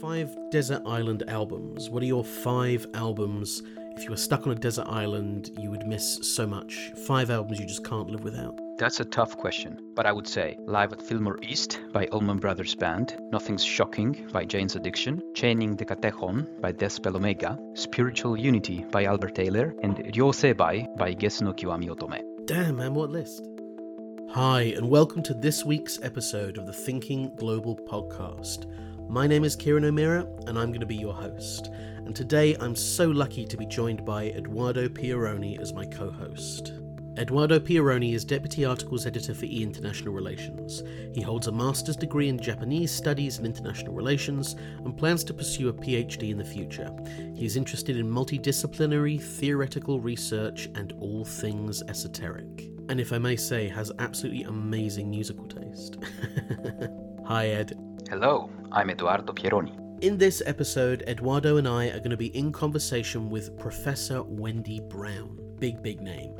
Five desert island albums. What are your five albums? If you were stuck on a desert island, you would miss so much. Five albums you just can't live without. That's a tough question, but I would say Live at Fillmore East by Allman Brothers Band, Nothing's Shocking by Jane's Addiction, Chaining the Katechon by Deathspell Omega, Spiritual Unity by Albert Ayler, and Ryoseibai by Gesu no Kiwami Otome. Damn, man, what list? Hi, and welcome to this week's episode of the Thinking Global podcast. My name is Kieran O'Meara, and I'm going to be your host. And today I'm so lucky to be joined by Eduardo Pieroni as my co host. Eduardo Pieroni is Deputy Articles Editor for E International Relations. He holds a master's degree in Japanese Studies and International Relations and plans to pursue a PhD in the future. He is interested in multidisciplinary, theoretical research and all things esoteric. And if I may say, has absolutely amazing musical taste. Hi, Ed. Hello, I'm Eduardo Pieroni. In this episode, Eduardo and I are going to be in conversation with Professor Wendy Brown. Big, big name.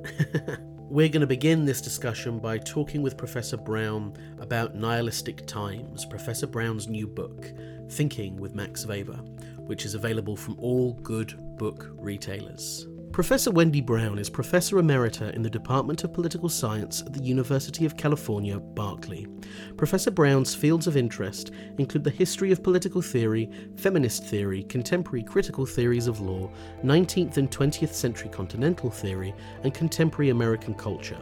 We're going to begin this discussion by talking with Professor Brown about nihilistic times, Professor Brown's new book, Thinking with Max Weber, which is available from all good book retailers. Professor Wendy Brown is Professor Emerita in the Department of Political Science at the University of California, Berkeley. Professor Brown's fields of interest include the history of political theory, feminist theory, contemporary critical theories of law, 19th and 20th century continental theory, and contemporary American culture.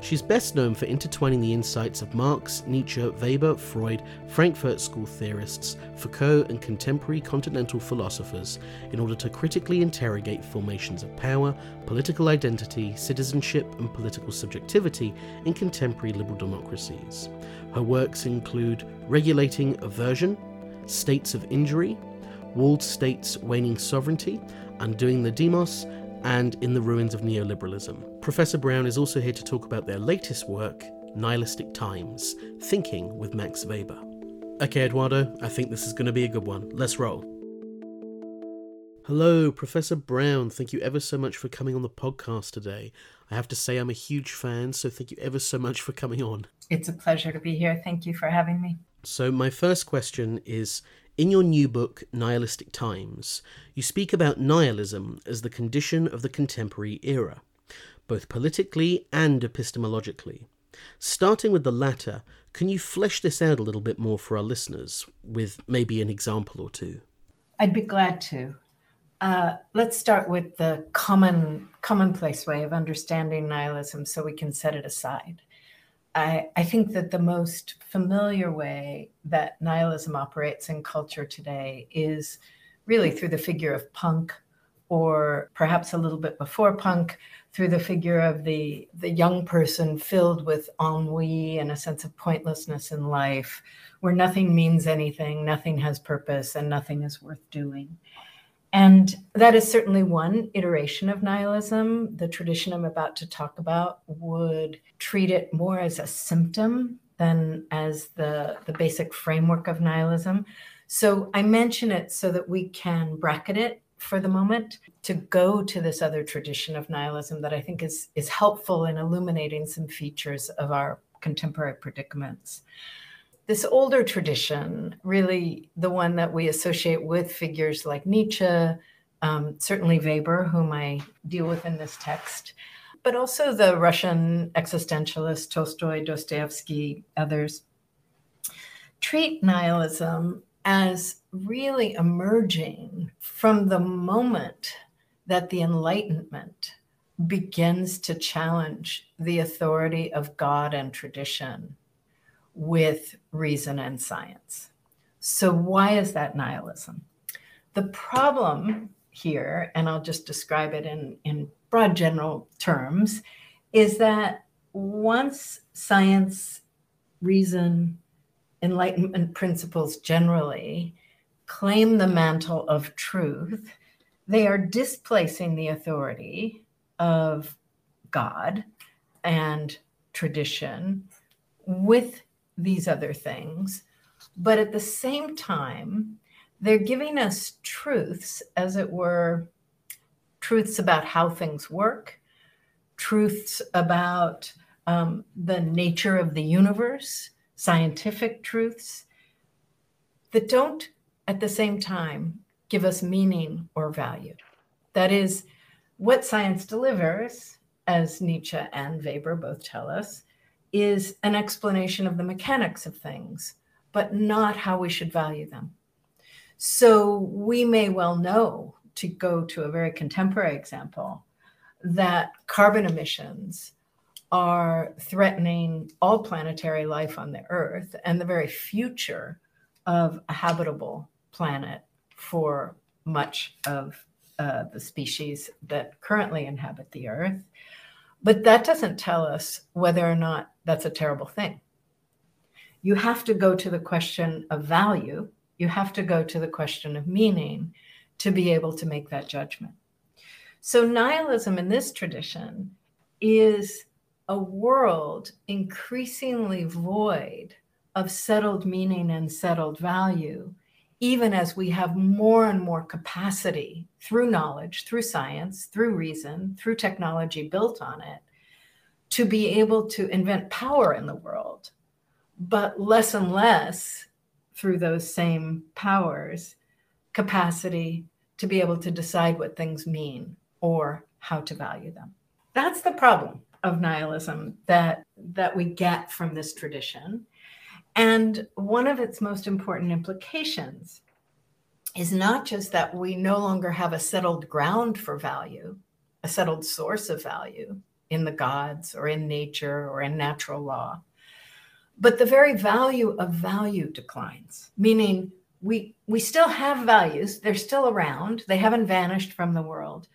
She's best known for intertwining the insights of Marx, Nietzsche, Weber, Freud, Frankfurt School theorists, Foucault, and contemporary continental philosophers in order to critically interrogate formations of power, political identity, citizenship, and political subjectivity in contemporary liberal democracies. Her works include Regulating Aversion, States of Injury, Walled States Waning Sovereignty, Undoing the Demos, and In the Ruins of Neoliberalism. Professor Brown is also here to talk about their latest work, Nihilistic Times Thinking with Max Weber. Okay, Eduardo, I think this is going to be a good one. Let's roll. Hello, Professor Brown. Thank you ever so much for coming on the podcast today. I have to say, I'm a huge fan, so thank you ever so much for coming on. It's a pleasure to be here. Thank you for having me. So, my first question is in your new book, Nihilistic Times, you speak about nihilism as the condition of the contemporary era, both politically and epistemologically. Starting with the latter, can you flesh this out a little bit more for our listeners with maybe an example or two? I'd be glad to. Uh, let's start with the common commonplace way of understanding nihilism so we can set it aside. I, I think that the most familiar way that nihilism operates in culture today is really through the figure of punk, or perhaps a little bit before punk, through the figure of the, the young person filled with ennui and a sense of pointlessness in life, where nothing means anything, nothing has purpose, and nothing is worth doing. And that is certainly one iteration of nihilism. The tradition I'm about to talk about would treat it more as a symptom than as the, the basic framework of nihilism. So I mention it so that we can bracket it for the moment to go to this other tradition of nihilism that I think is, is helpful in illuminating some features of our contemporary predicaments. This older tradition, really the one that we associate with figures like Nietzsche, um, certainly Weber, whom I deal with in this text, but also the Russian existentialists, Tolstoy, Dostoevsky, others, treat nihilism as really emerging from the moment that the Enlightenment begins to challenge the authority of God and tradition with reason and science. So, why is that nihilism? The problem here, and I'll just describe it in, in broad general terms, is that once science, reason, enlightenment principles generally claim the mantle of truth, they are displacing the authority of God and tradition with these other things. But at the same time, they're giving us truths, as it were, truths about how things work, truths about um, the nature of the universe, scientific truths that don't at the same time give us meaning or value. That is, what science delivers, as Nietzsche and Weber both tell us, is an explanation of the mechanics of things, but not how we should value them. So we may well know, to go to a very contemporary example, that carbon emissions are threatening all planetary life on the Earth and the very future of a habitable planet for much of uh, the species that currently inhabit the Earth. But that doesn't tell us whether or not that's a terrible thing. You have to go to the question of value, you have to go to the question of meaning to be able to make that judgment. So, nihilism in this tradition is a world increasingly void of settled meaning and settled value, even as we have more and more capacity through knowledge, through science, through reason, through technology built on it, to be able to invent power in the world, but less and less through those same powers, capacity to be able to decide what things mean or how to value them. That's the problem of nihilism that that we get from this tradition. And one of its most important implications is not just that we no longer have a settled ground for value a settled source of value in the gods or in nature or in natural law but the very value of value declines meaning we we still have values they're still around they haven't vanished from the world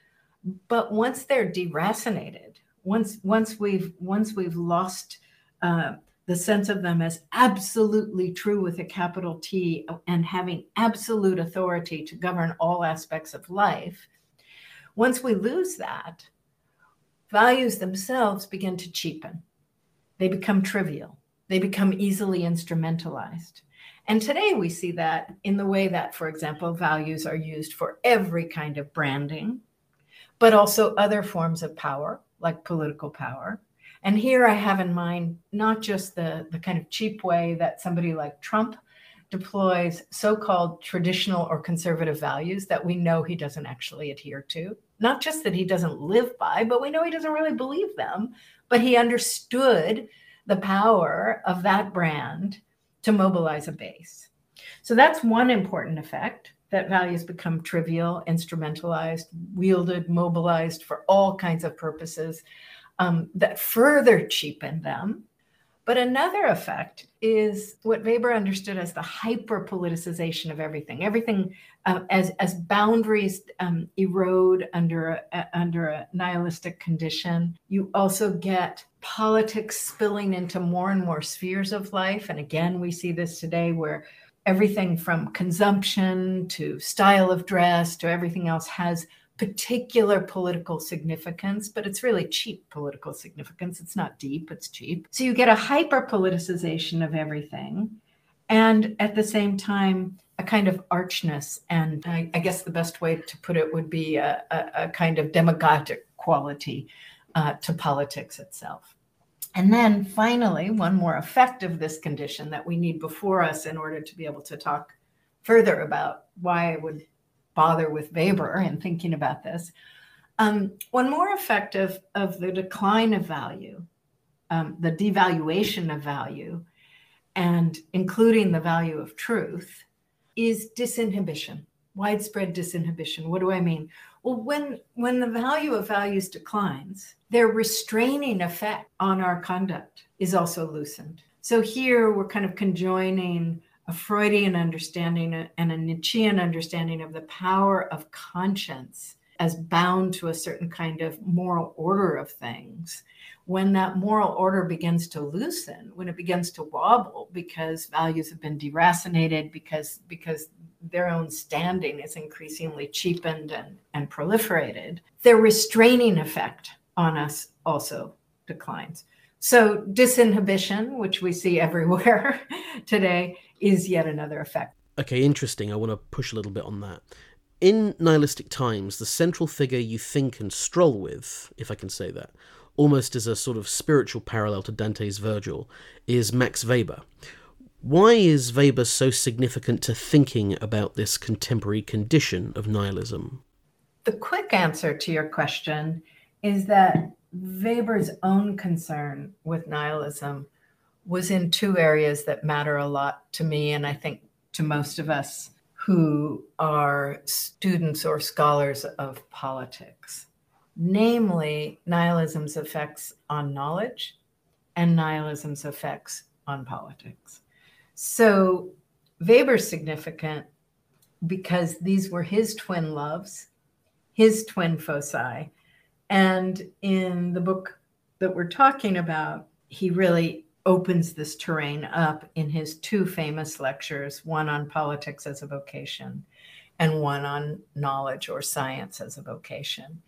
but once they're deracinated once once we've once we've lost uh, the sense of them as absolutely true with a capital T and having absolute authority to govern all aspects of life, once we lose that, values themselves begin to cheapen. They become trivial. They become easily instrumentalized. And today we see that in the way that, for example, values are used for every kind of branding, but also other forms of power like political power. And here I have in mind not just the, the kind of cheap way that somebody like Trump deploys so called traditional or conservative values that we know he doesn't actually adhere to. Not just that he doesn't live by, but we know he doesn't really believe them. But he understood the power of that brand to mobilize a base. So that's one important effect that values become trivial, instrumentalized, wielded, mobilized for all kinds of purposes um, that further cheapen them. But another effect is what Weber understood as the hyper politicization of everything. Everything uh, as as boundaries um, erode under a, under a nihilistic condition. You also get politics spilling into more and more spheres of life. And again, we see this today where everything from consumption to style of dress to everything else has particular political significance, but it's really cheap political significance. It's not deep, it's cheap. So you get a hyper politicization of everything. And at the same time, a kind of archness. And I, I guess the best way to put it would be a, a, a kind of demagogic quality uh, to politics itself. And then finally, one more effect of this condition that we need before us in order to be able to talk further about why I would bother with Weber and thinking about this. Um, one more effect of, of the decline of value, um, the devaluation of value, and including the value of truth, is disinhibition, widespread disinhibition. What do I mean? Well, when when the value of values declines, their restraining effect on our conduct is also loosened. So here we're kind of conjoining a Freudian understanding and a Nietzschean understanding of the power of conscience as bound to a certain kind of moral order of things. When that moral order begins to loosen, when it begins to wobble because values have been deracinated, because because their own standing is increasingly cheapened and, and proliferated, their restraining effect on us also declines. So, disinhibition, which we see everywhere today, is yet another effect. Okay, interesting. I want to push a little bit on that. In nihilistic times, the central figure you think and stroll with, if I can say that, almost as a sort of spiritual parallel to Dante's Virgil, is Max Weber, Why is Weber so significant to thinking about this contemporary condition of nihilism? The quick answer to your question is that Weber's own concern with nihilism was in two areas that matter a lot to me, and I think to most of us who are students or scholars of politics, namely nihilism's effects on knowledge and nihilism's effects on politics. So Weber's significant because these were his twin loves, his twin foci. And in the book that we're talking about, he really opens this terrain up in his two famous lectures one on politics as a vocation and one on knowledge or science as a vocation.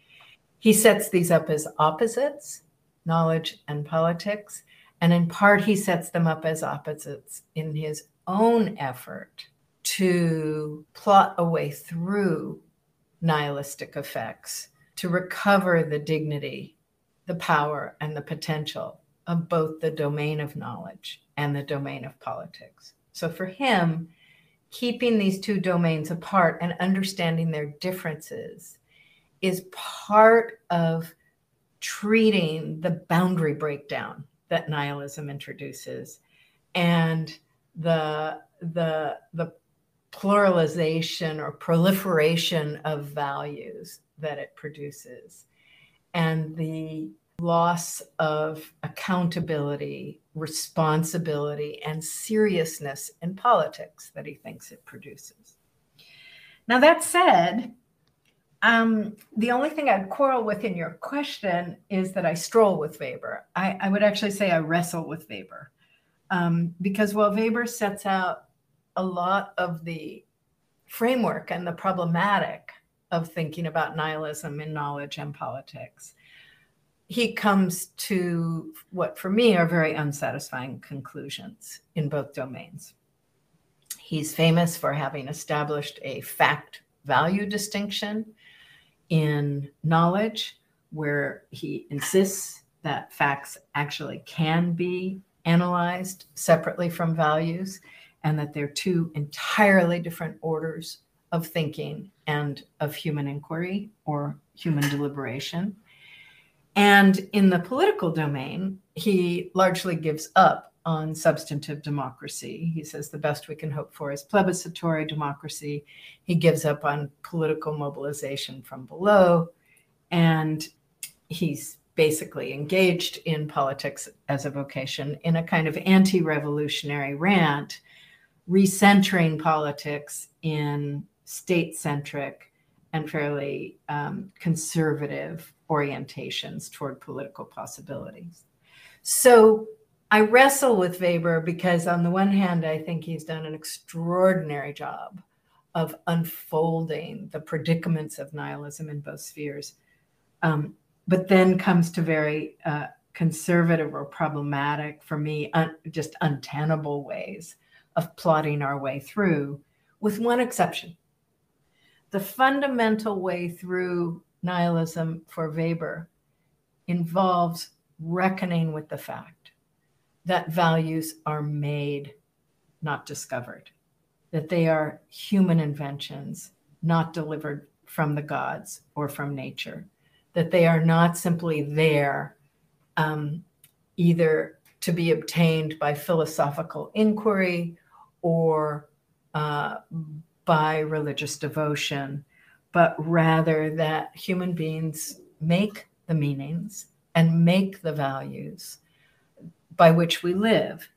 He sets these up as opposites, knowledge and politics, and in part, he sets them up as opposites in his own effort to plot a way through nihilistic effects, to recover the dignity, the power, and the potential of both the domain of knowledge and the domain of politics. So for him, keeping these two domains apart and understanding their differences is part of treating the boundary breakdown that nihilism introduces and the the the pluralization or proliferation of values that it produces and the loss of accountability responsibility and seriousness in politics that he thinks it produces now that said um, the only thing I'd quarrel with in your question is that I stroll with Weber. I, I would actually say I wrestle with Weber. Um, because while Weber sets out a lot of the framework and the problematic of thinking about nihilism in knowledge and politics, he comes to what for me are very unsatisfying conclusions in both domains. He's famous for having established a fact value distinction in knowledge, where he insists that facts actually can be analyzed separately from values and that they're two entirely different orders of thinking and of human inquiry or human deliberation. And in the political domain, he largely gives up on substantive democracy. He says the best we can hope for is plebiscitary democracy. He gives up on political mobilization from below. And he's basically engaged in politics as a vocation in a kind of anti revolutionary rant, recentering politics in state centric and fairly um, conservative orientations toward political possibilities. So I wrestle with Weber because, on the one hand, I think he's done an extraordinary job of unfolding the predicaments of nihilism in both spheres, um, but then comes to very uh, conservative or problematic, for me, un- just untenable ways of plotting our way through, with one exception. The fundamental way through nihilism for Weber involves reckoning with the fact that values are made, not discovered, that they are human inventions, not delivered from the gods or from nature, that they are not simply there um, either to be obtained by philosophical inquiry or uh, by religious devotion, but rather that human beings make the meanings and make the values by which we live.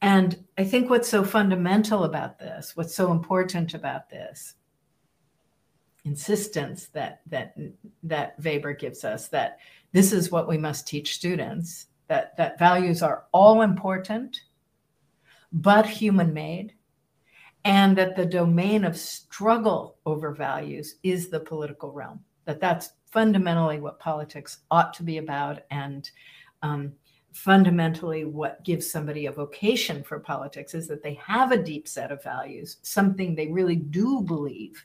And I think what's so fundamental about this, what's so important about this insistence that that that Weber gives us that this is what we must teach students that that values are all important but human made and that the domain of struggle over values is the political realm that that's fundamentally what politics ought to be about and um, fundamentally what gives somebody a vocation for politics is that they have a deep set of values, something they really do believe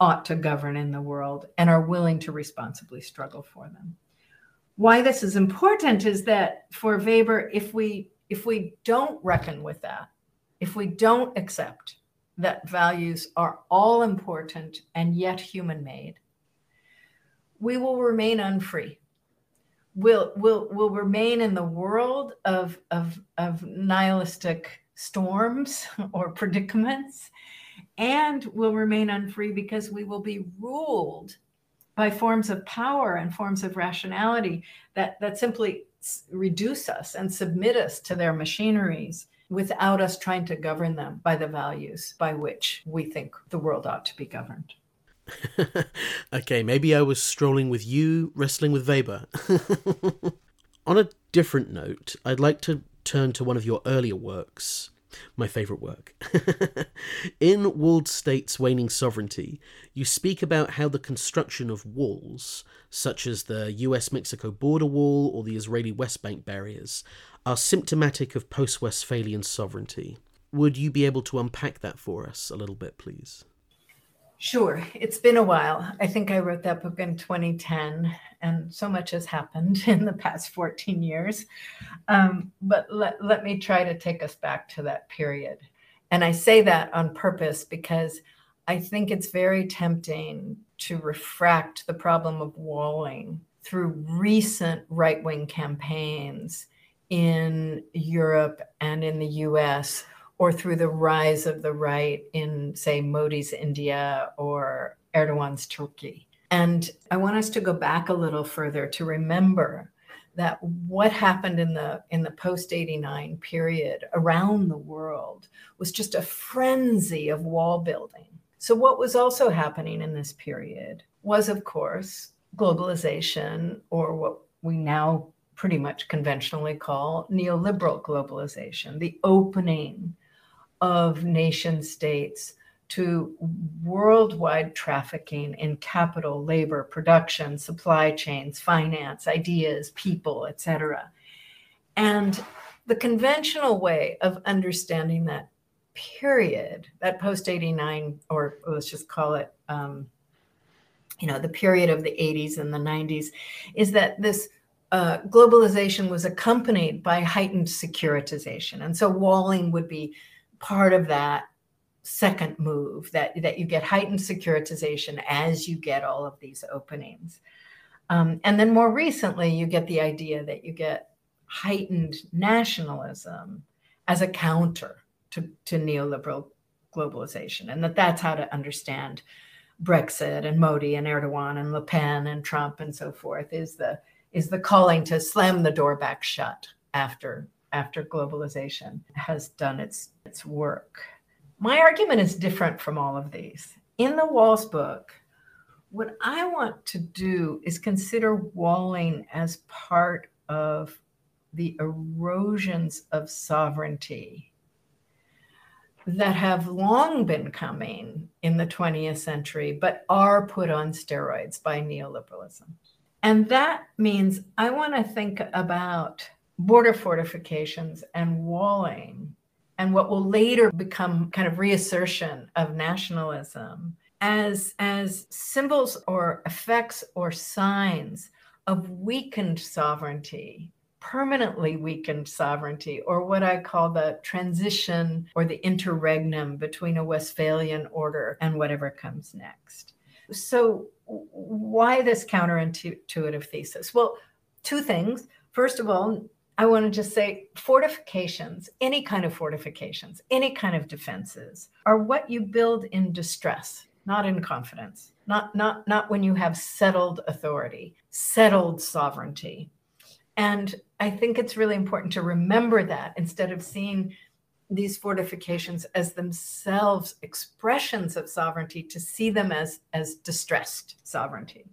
ought to govern in the world and are willing to responsibly struggle for them. Why this is important is that for Weber, if we if we don't reckon with that, if we don't accept that values are all important and yet human made, we will remain unfree. We'll, we'll, we'll remain in the world of, of, of nihilistic storms or predicaments, and we'll remain unfree because we will be ruled by forms of power and forms of rationality that, that simply reduce us and submit us to their machineries without us trying to govern them by the values by which we think the world ought to be governed. okay, maybe I was strolling with you, wrestling with Weber. On a different note, I'd like to turn to one of your earlier works, my favourite work. In Walled States Waning Sovereignty, you speak about how the construction of walls, such as the US Mexico border wall or the Israeli West Bank barriers, are symptomatic of post Westphalian sovereignty. Would you be able to unpack that for us a little bit, please? Sure. It's been a while. I think I wrote that book in 2010, and so much has happened in the past 14 years. Um, but let, let me try to take us back to that period. And I say that on purpose because I think it's very tempting to refract the problem of walling through recent right wing campaigns in Europe and in the US or through the rise of the right in, say, Modi's India or Erdogan's Turkey. And I want us to go back a little further to remember that what happened in the in the post 89 period around the world was just a frenzy of wall building. So what was also happening in this period was of course globalization or what we now pretty much conventionally call neoliberal globalization, the opening of nation states to worldwide trafficking in capital, labor, production, supply chains, finance, ideas, people, etc. And the conventional way of understanding that period, that post 89, or let's just call it, um, you know, the period of the 80s and the 90s, is that this uh, globalization was accompanied by heightened securitization. And so walling would be part of that second move that, that you get heightened securitization as you get all of these openings. Um, and then more recently, you get the idea that you get heightened nationalism as a counter to, to neoliberal globalization, and that that's how to understand Brexit and Modi and Erdogan and Le Pen and Trump and so forth is the is the calling to slam the door back shut after after globalization has done its, its work. My argument is different from all of these. In the Walls book, what I want to do is consider walling as part of the erosions of sovereignty that have long been coming in the 20th century, but are put on steroids by neoliberalism. And that means I want to think about border fortifications and walling and what will later become kind of reassertion of nationalism as as symbols or effects or signs of weakened sovereignty permanently weakened sovereignty or what i call the transition or the interregnum between a westphalian order and whatever comes next. So why this counterintuitive thesis well two things first of all I want to just say fortifications, any kind of fortifications, any kind of defenses are what you build in distress, not in confidence, not, not, not when you have settled authority, settled sovereignty. And I think it's really important to remember that instead of seeing these fortifications as themselves expressions of sovereignty, to see them as, as distressed sovereignty.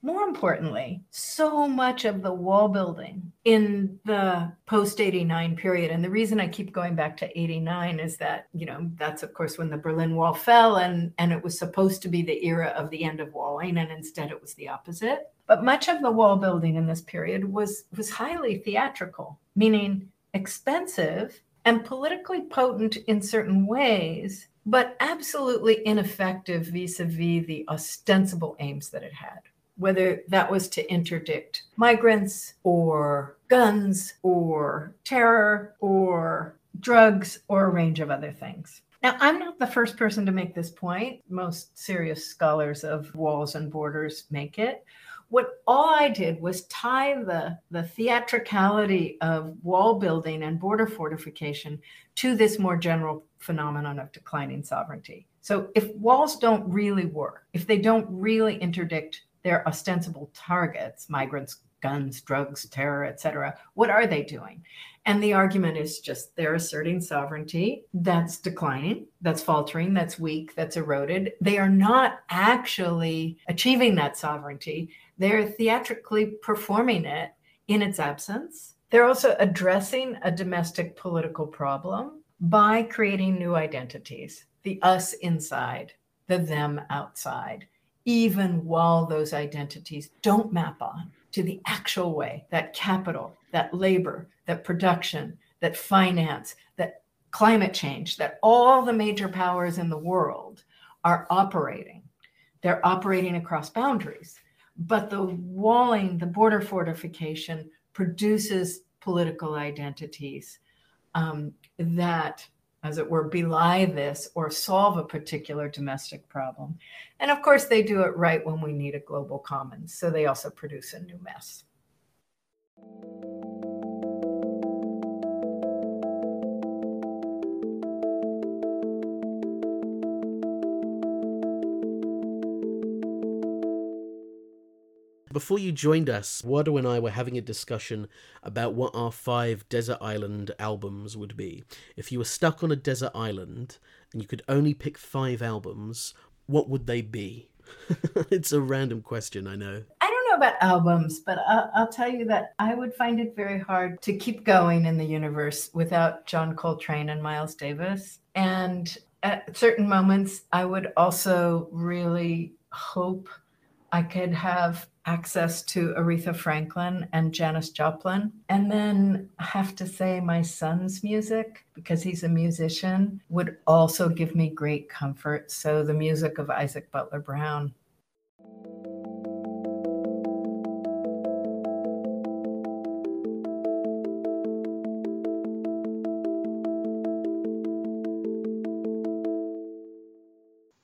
More importantly, so much of the wall building in the post 89 period, and the reason I keep going back to 89 is that, you know, that's of course when the Berlin Wall fell and, and it was supposed to be the era of the end of walling, and instead it was the opposite. But much of the wall building in this period was, was highly theatrical, meaning expensive and politically potent in certain ways, but absolutely ineffective vis a vis the ostensible aims that it had whether that was to interdict migrants or guns or terror or drugs, or a range of other things. Now, I'm not the first person to make this point. Most serious scholars of walls and borders make it. What all I did was tie the, the theatricality of wall building and border fortification to this more general phenomenon of declining sovereignty. So, if walls don't really work, if they don't really interdict their ostensible targets, migrants, guns, drugs, terror, etc., what are they doing? And the argument is just they're asserting sovereignty that's declining, that's faltering, that's weak, that's eroded. They are not actually achieving that sovereignty. They're theatrically performing it in its absence. They're also addressing a domestic political problem by creating new identities the us inside, the them outside, even while those identities don't map on to the actual way that capital, that labor, that production, that finance, that climate change, that all the major powers in the world are operating. They're operating across boundaries. But the walling, the border fortification produces political identities um, that, as it were, belie this or solve a particular domestic problem. And of course, they do it right when we need a global commons. So they also produce a new mess. Before you joined us, Eduardo and I were having a discussion about what our five desert island albums would be. If you were stuck on a desert island and you could only pick five albums, what would they be? it's a random question, I know. I don't know about albums, but I'll, I'll, tell you that I would find it very hard to keep going in the universe without John Coltrane and Miles Davis. And at certain moments, I would also really hope I could have access to Aretha Franklin and Janis Joplin. And then I have to say, my son's music, because he's a musician, would also give me great comfort. So the music of Isaac Butler Brown.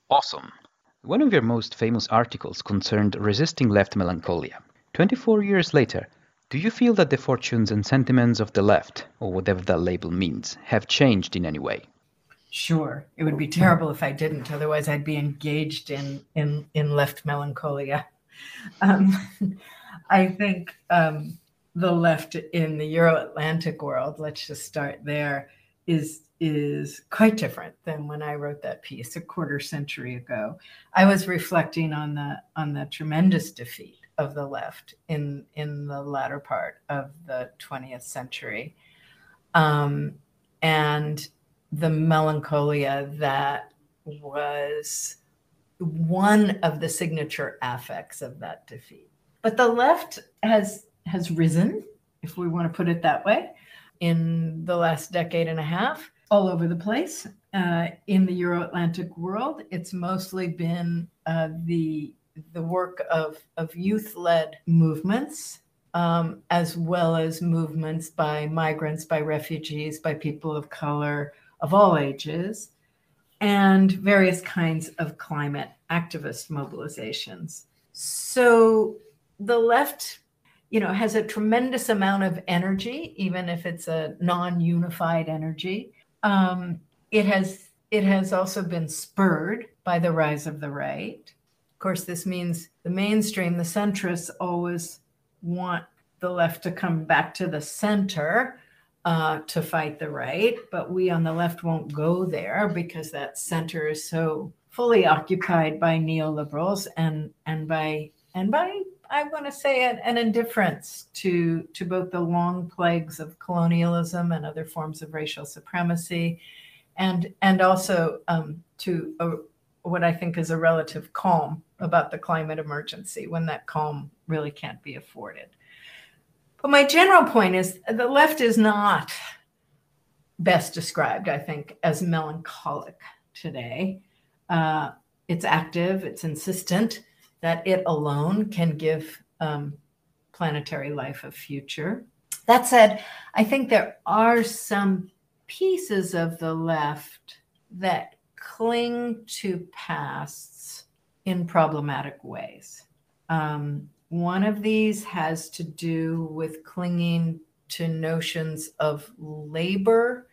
Awesome. One of your most famous articles concerned resisting left melancholia. 24 years later, do you feel that the fortunes and sentiments of the left, or whatever that label means, have changed in any way? Sure. It would be terrible if I didn't. Otherwise, I'd be engaged in in, in left melancholia. Um, I think um, the left in the Euro Atlantic world, let's just start there, is is quite different than when I wrote that piece a quarter century ago. I was reflecting on the on the tremendous defeat of the left in in the latter part of the 20th century, um, and the melancholia that was one of the signature affects of that defeat. But the left has has risen, if we want to put it that way, in the last decade and a half all over the place uh, in the Euro Atlantic world. It's mostly been uh, the the work of, of youth led movements, um, as well as movements by migrants, by refugees, by people of color of all ages, and various kinds of climate activist mobilizations. So the left you know has a tremendous amount of energy even if it's a non-unified energy um, it has it has also been spurred by the rise of the right. Of course, this means the mainstream, the centrists, always want the left to come back to the center uh, to fight the right, but we on the left won't go there because that center is so fully occupied by neoliberals and and by and by I want to say an, an, indifference to to both the long plagues of colonialism and other forms of racial supremacy, and and also um, to a, what I think is a relative calm about the climate emergency when that calm really can't be afforded. But my general point is the left is not best described, I think, as melancholic today. Uh, it's active, it's insistent that it alone can give um, planetary life a future. That said, I think there are some pieces of the left that cling to pasts in problematic ways. Um, one of these has to do with clinging to notions of labor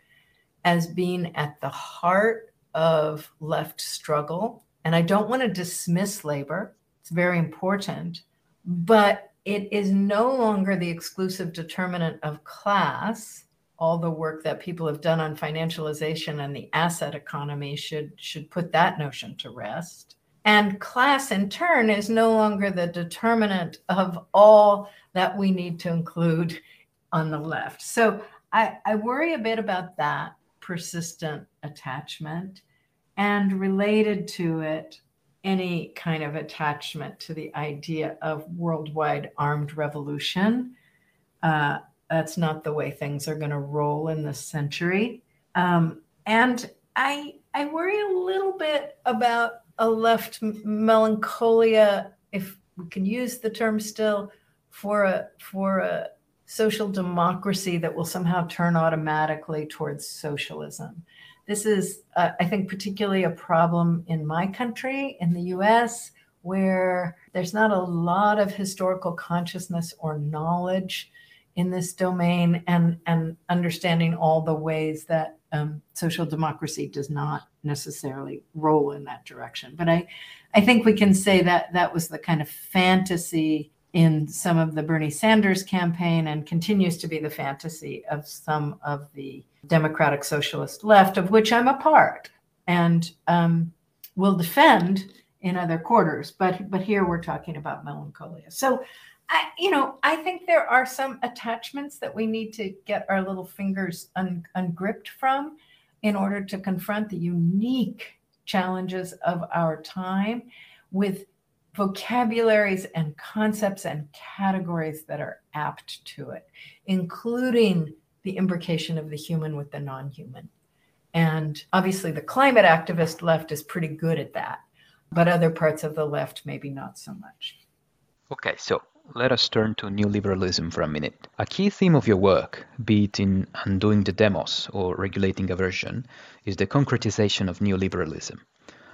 as being at the heart of left struggle. And I don't want to dismiss labor, very important, but it is no longer the exclusive determinant of class. All the work that people have done on financialization and the asset economy should, should put that notion to rest. And class, in turn, is no longer the determinant of all that we need to include on the left. So I, I worry a bit about that persistent attachment and related to it any kind of attachment to the idea of worldwide armed revolution. Uh, that's not the way things are going to roll in this century. Um, and I, I worry a little bit about a left melancholia, if we can use the term still, for a for a social democracy that will somehow turn automatically towards socialism. This is, uh, I think, particularly a problem in my country, in the US, where there's not a lot of historical consciousness or knowledge in this domain and, and understanding all the ways that um, social democracy does not necessarily roll in that direction. But I, I think we can say that that was the kind of fantasy in some of the Bernie Sanders campaign and continues to be the fantasy of some of the Democratic Socialist left, of which I'm a part and um, will defend in other quarters. But but here we're talking about melancholia. So I, you know, I think there are some attachments that we need to get our little fingers un, ungripped from in order to confront the unique challenges of our time with vocabularies and concepts and categories that are apt to it, including the imbrication of the human with the non human. And obviously, the climate activist left is pretty good at that, but other parts of the left, maybe not so much. Okay, so let us turn to neoliberalism for a minute. A key theme of your work, be it in Undoing the Demos or Regulating Aversion, is the concretization of neoliberalism.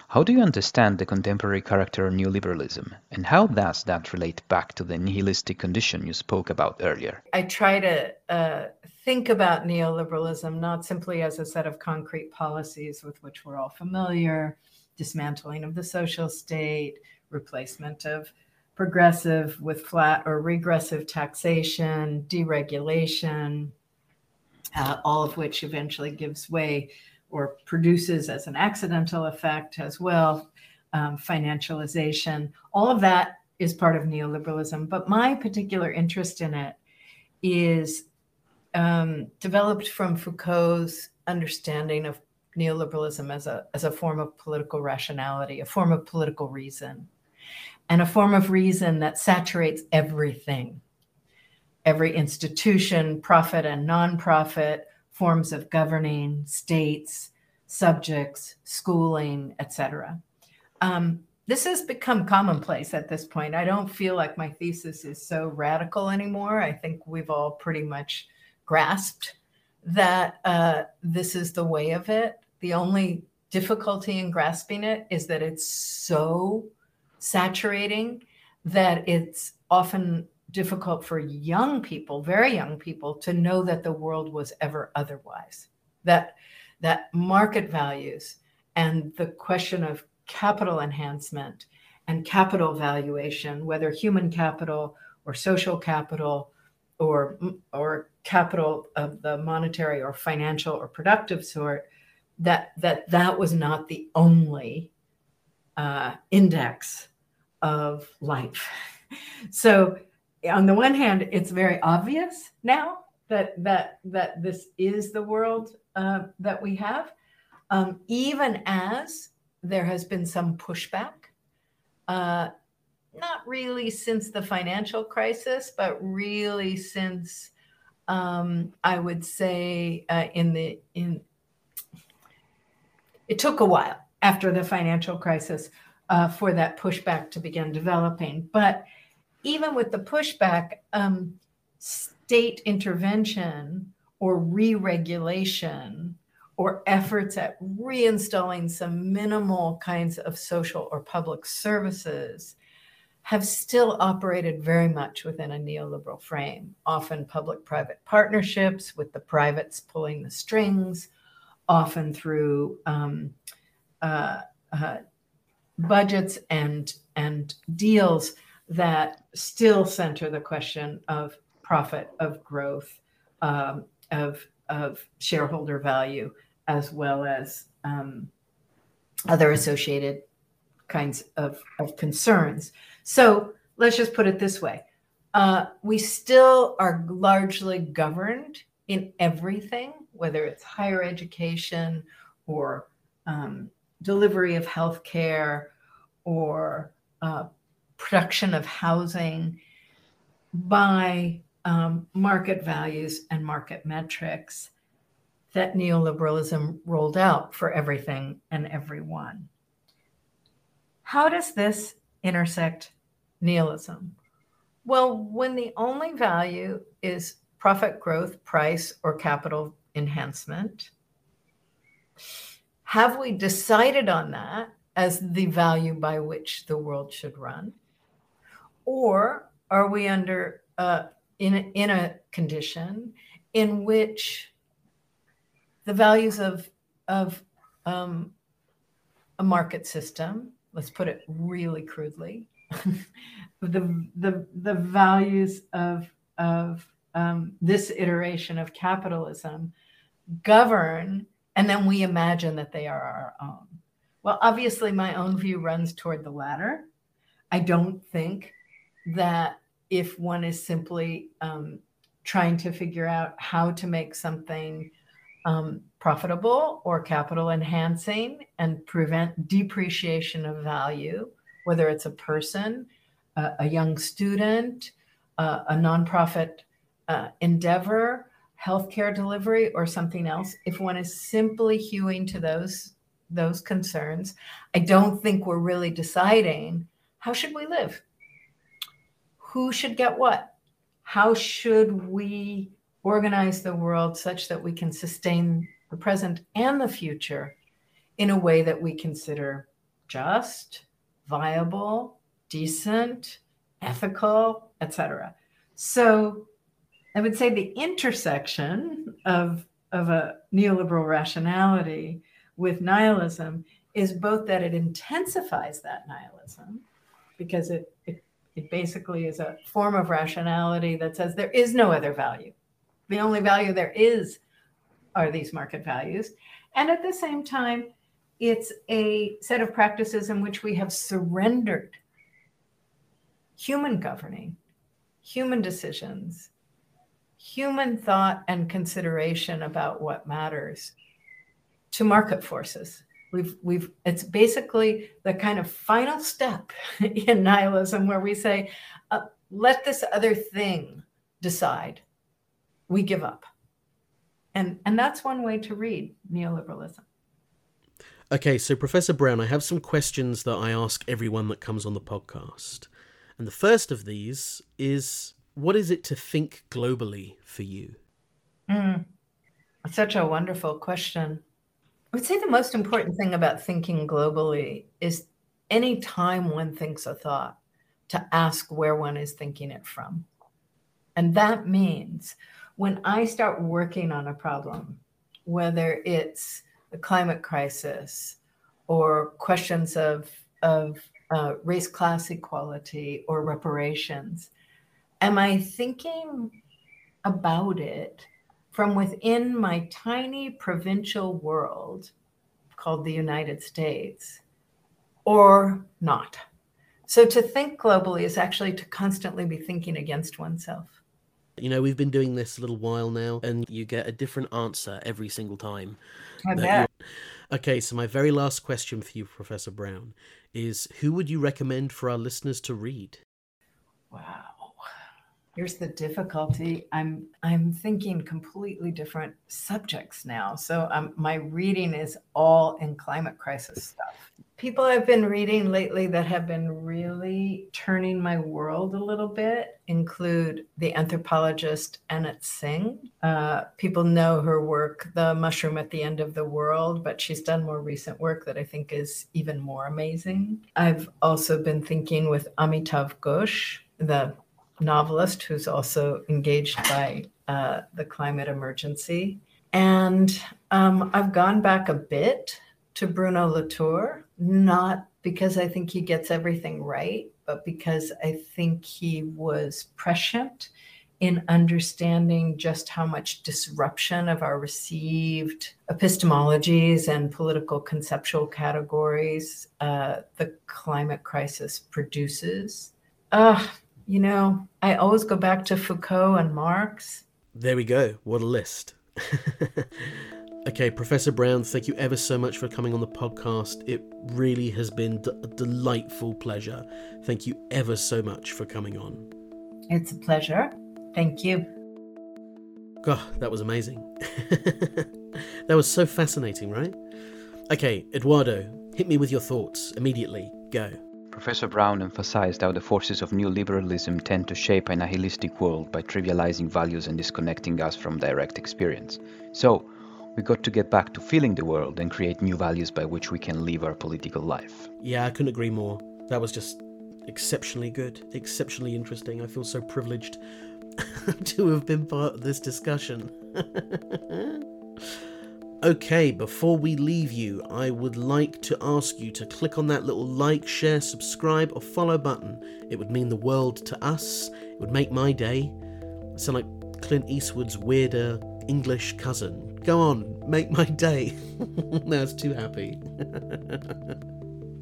How do you understand the contemporary character of neoliberalism, and how does that relate back to the nihilistic condition you spoke about earlier? I try to uh, think about neoliberalism not simply as a set of concrete policies with which we're all familiar dismantling of the social state, replacement of progressive with flat or regressive taxation, deregulation, uh, all of which eventually gives way or produces as an accidental effect as well um, financialization. All of that is part of neoliberalism. But my particular interest in it is um, developed from Foucault's understanding of neoliberalism as a, as a form of political rationality, a form of political reason, and a form of reason that saturates everything every institution, profit and nonprofit, forms of governing, states, subjects, schooling, etc. Um, this has become commonplace at this point. I don't feel like my thesis is so radical anymore. I think we've all pretty much grasped that uh, this is the way of it. The only difficulty in grasping it is that it's so saturating that it's often difficult for young people, very young people, to know that the world was ever otherwise. That that market values and the question of capital enhancement and capital valuation, whether human capital or social capital or or capital of the monetary or financial or productive sort, that that that was not the only uh, index of life. So on the one hand, it's very obvious now that that that this is the world uh, that we have, um, even as there has been some pushback. Uh, not really since the financial crisis, but really since um, I would say uh, in the in it took a while after the financial crisis uh, for that pushback to begin developing, but even with the pushback, um, state intervention or re regulation or efforts at reinstalling some minimal kinds of social or public services have still operated very much within a neoliberal frame, often public private partnerships with the privates pulling the strings, often through um, uh, uh, budgets and, and deals that still center the question of profit, of growth, um, of, of shareholder value, as well as um, other associated kinds of, of concerns. So let's just put it this way uh, we still are largely governed in everything, whether it's higher education or um, delivery of healthcare or uh, production of housing by um, market values and market metrics that neoliberalism rolled out for everything and everyone. How does this intersect nihilism? Well, when the only value is profit growth, price, or capital enhancement, have we decided on that as the value by which the world should run? Or are we under uh, in, a, in a condition in which the values of, of um, a market system, let's put it really crudely, the, the, the values of, of um, this iteration of capitalism govern, and then we imagine that they are our own. Well, obviously, my own view runs toward the latter. I don't think that if one is simply um, trying to figure out how to make something um, profitable or capital enhancing and prevent depreciation of value, whether it's a person, uh, a young student, uh, a nonprofit uh, endeavor, healthcare delivery, or something else. If one is simply hewing to those those concerns, I don't think we're really deciding how should we live who should get what? How should we organize the world such that we can sustain the present and the future in a way that we consider just, viable, decent, ethical, etc. So I would say the intersection of, of a neoliberal rationality with nihilism is both that it intensifies that nihilism because it, it it basically is a form of rationality that says there is no other value. The only value there is are these market values. And at the same time, it's a set of practices in which we have surrendered human governing, human decisions, human thought and consideration about what matters to market forces. We've, we've, it's basically the kind of final step in nihilism where we say, uh, let this other thing decide. We give up. And, and that's one way to read neoliberalism. Okay, so Professor Brown, I have some questions that I ask everyone that comes on the podcast. And the first of these is what is it to think globally for you? Mm, such a wonderful question. I would say the most important thing about thinking globally is any time one thinks a thought, to ask where one is thinking it from. And that means when I start working on a problem, whether it's the climate crisis or questions of, of uh, race class equality or reparations, am I thinking about it from within my tiny provincial world called the United States or not. So to think globally is actually to constantly be thinking against oneself. You know, we've been doing this a little while now, and you get a different answer every single time. I bet. Okay, so my very last question for you, Professor Brown, is who would you recommend for our listeners to read? Wow here's the difficulty i'm i'm thinking completely different subjects now so um, my reading is all in climate crisis stuff people I've been reading lately that have been really turning my world a little bit include the anthropologist Anna Tsing. Uh, people know her work, The Mushroom at the End of the World, but she's done more recent work that I think is even more amazing. I've also been thinking with Amitav Ghosh, the novelist who's also engaged by uh, the climate emergency. And um, I've gone back a bit to Bruno Latour, not because I think he gets everything right, but because I think he was prescient in understanding just how much disruption of our received epistemologies and political conceptual categories uh, the climate crisis produces. Uh, you know, I always go back to Foucault and Marx. There we go. What a list. Okay, Professor Brown, thank you ever so much for coming on the podcast. It really has been d- a delightful pleasure. Thank you ever so much for coming on. It's a pleasure. Thank you. God, that was amazing. that was so fascinating, right? Okay, Eduardo, hit me with your thoughts immediately. Go. Professor Brown emphasized how the forces of neoliberalism tend to shape a nihilistic world by trivializing values and disconnecting us from direct experience. So, we got to get back to feeling the world and create new values by which we can live our political life. Yeah, I couldn't agree more. That was just exceptionally good, exceptionally interesting. I feel so privileged to have been part of this discussion. okay, before we leave you, I would like to ask you to click on that little like, share, subscribe, or follow button. It would mean the world to us, it would make my day. I sound like Clint Eastwood's weirder English cousin. Go on, make my day. no, it's too happy.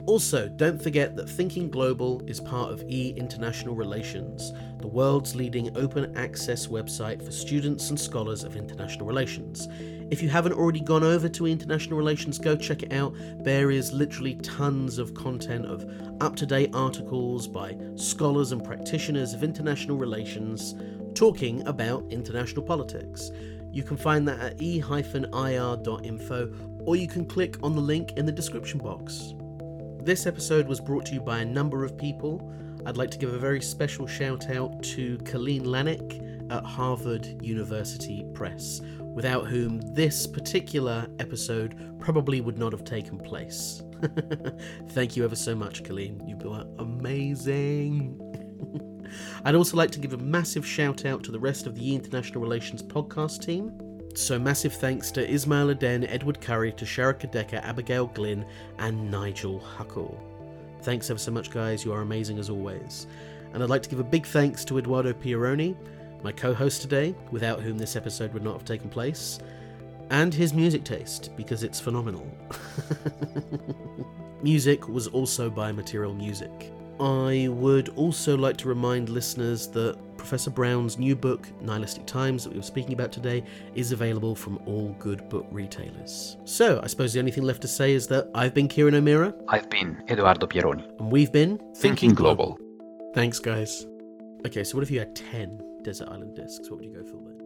also, don't forget that Thinking Global is part of E International Relations, the world's leading open access website for students and scholars of international relations. If you haven't already gone over to International Relations, go check it out. There is literally tons of content of up to date articles by scholars and practitioners of international relations talking about international politics. You can find that at e-ir.info or you can click on the link in the description box. This episode was brought to you by a number of people. I'd like to give a very special shout out to Colleen Lanick at Harvard University Press, without whom this particular episode probably would not have taken place. Thank you ever so much, Colleen. You were amazing. I'd also like to give a massive shout out to the rest of the International Relations podcast team. So, massive thanks to Ismail Aden, Edward Curry, to Sharika Decker, Abigail Glynn, and Nigel Huckle. Thanks ever so much, guys. You are amazing as always. And I'd like to give a big thanks to Eduardo Pieroni, my co host today, without whom this episode would not have taken place, and his music taste, because it's phenomenal. music was also by Material Music. I would also like to remind listeners that Professor Brown's new book, Nihilistic Times, that we were speaking about today, is available from all good book retailers. So, I suppose the only thing left to say is that I've been Kieran O'Meara. I've been Eduardo Pieroni. And we've been Thinking, Global. Thanks, guys. Okay, so what if you had 10 Desert Island discs? What would you go for then?